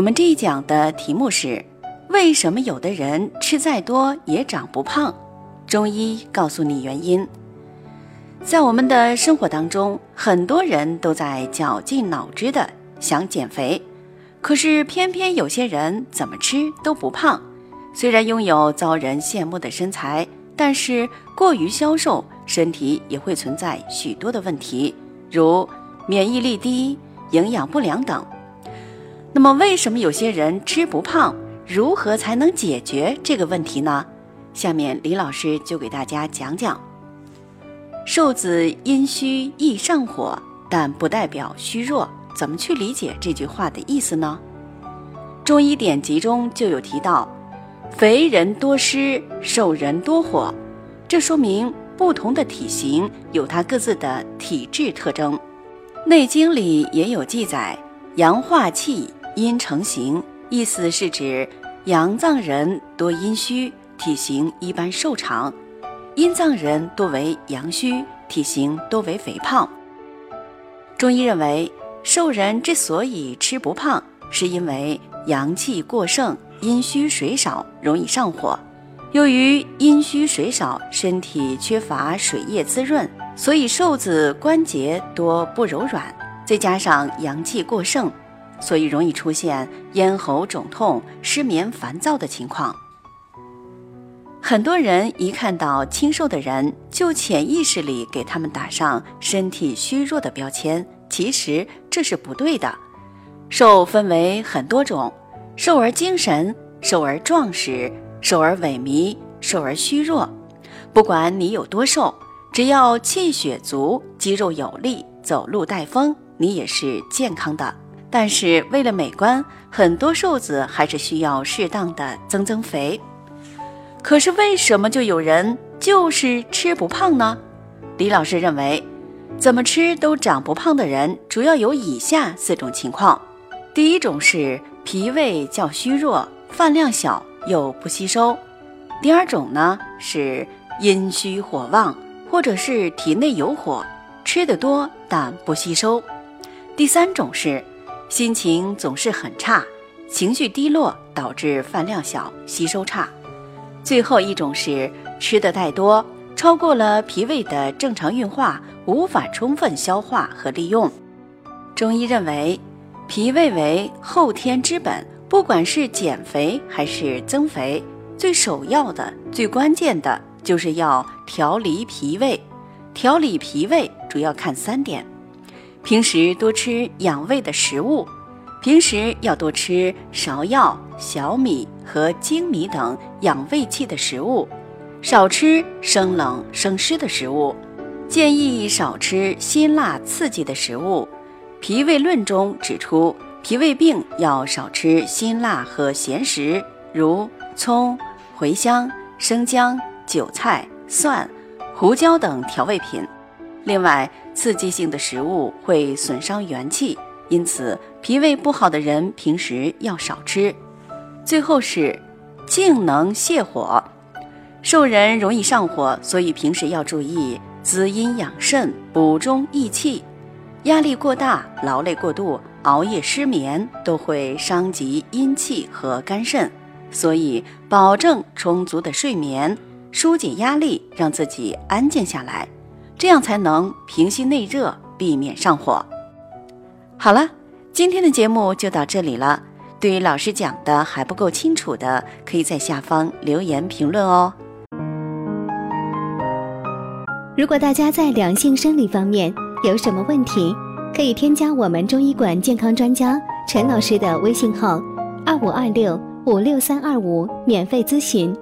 我们这一讲的题目是：为什么有的人吃再多也长不胖？中医告诉你原因。在我们的生活当中，很多人都在绞尽脑汁的想减肥，可是偏偏有些人怎么吃都不胖。虽然拥有遭人羡慕的身材，但是过于消瘦，身体也会存在许多的问题，如免疫力低、营养不良等。那么，为什么有些人吃不胖？如何才能解决这个问题呢？下面李老师就给大家讲讲：瘦子阴虚易上火，但不代表虚弱。怎么去理解这句话的意思呢？中医典籍中就有提到，肥人多湿，瘦人多火，这说明不同的体型有它各自的体质特征。《内经》里也有记载，阳化气。阴成形，意思是指阳脏人多阴虚，体型一般瘦长；阴脏人多为阳虚，体型多为肥胖。中医认为，瘦人之所以吃不胖，是因为阳气过盛，阴虚水少，容易上火。由于阴虚水少，身体缺乏水液滋润，所以瘦子关节多不柔软，再加上阳气过盛。所以容易出现咽喉肿痛、失眠、烦躁的情况。很多人一看到清瘦的人，就潜意识里给他们打上身体虚弱的标签。其实这是不对的。瘦分为很多种：瘦而精神、瘦而壮实、瘦而萎靡、瘦而虚弱。不管你有多瘦，只要气血足、肌肉有力、走路带风，你也是健康的。但是为了美观，很多瘦子还是需要适当的增增肥。可是为什么就有人就是吃不胖呢？李老师认为，怎么吃都长不胖的人，主要有以下四种情况：第一种是脾胃较虚弱，饭量小又不吸收；第二种呢是阴虚火旺，或者是体内有火，吃得多但不吸收；第三种是。心情总是很差，情绪低落导致饭量小、吸收差。最后一种是吃的太多，超过了脾胃的正常运化，无法充分消化和利用。中医认为，脾胃为后天之本，不管是减肥还是增肥，最首要的、最关键的就是要调理脾胃。调理脾胃主要看三点。平时多吃养胃的食物，平时要多吃芍药、小米和粳米等养胃气的食物，少吃生冷生湿的食物。建议少吃辛辣刺激的食物。脾胃论中指出，脾胃病要少吃辛辣和咸食，如葱、茴香、生姜、韭菜、蒜、胡椒等调味品。另外，刺激性的食物会损伤元气，因此脾胃不好的人平时要少吃。最后是静能泻火，瘦人容易上火，所以平时要注意滋阴养肾、补中益气。压力过大、劳累过度、熬夜失眠都会伤及阴气和肝肾，所以保证充足的睡眠，疏解压力，让自己安静下来。这样才能平息内热，避免上火。好了，今天的节目就到这里了。对于老师讲的还不够清楚的，可以在下方留言评论哦。如果大家在两性生理方面有什么问题，可以添加我们中医馆健康专家陈老师的微信号：二五二六五六三二五，免费咨询。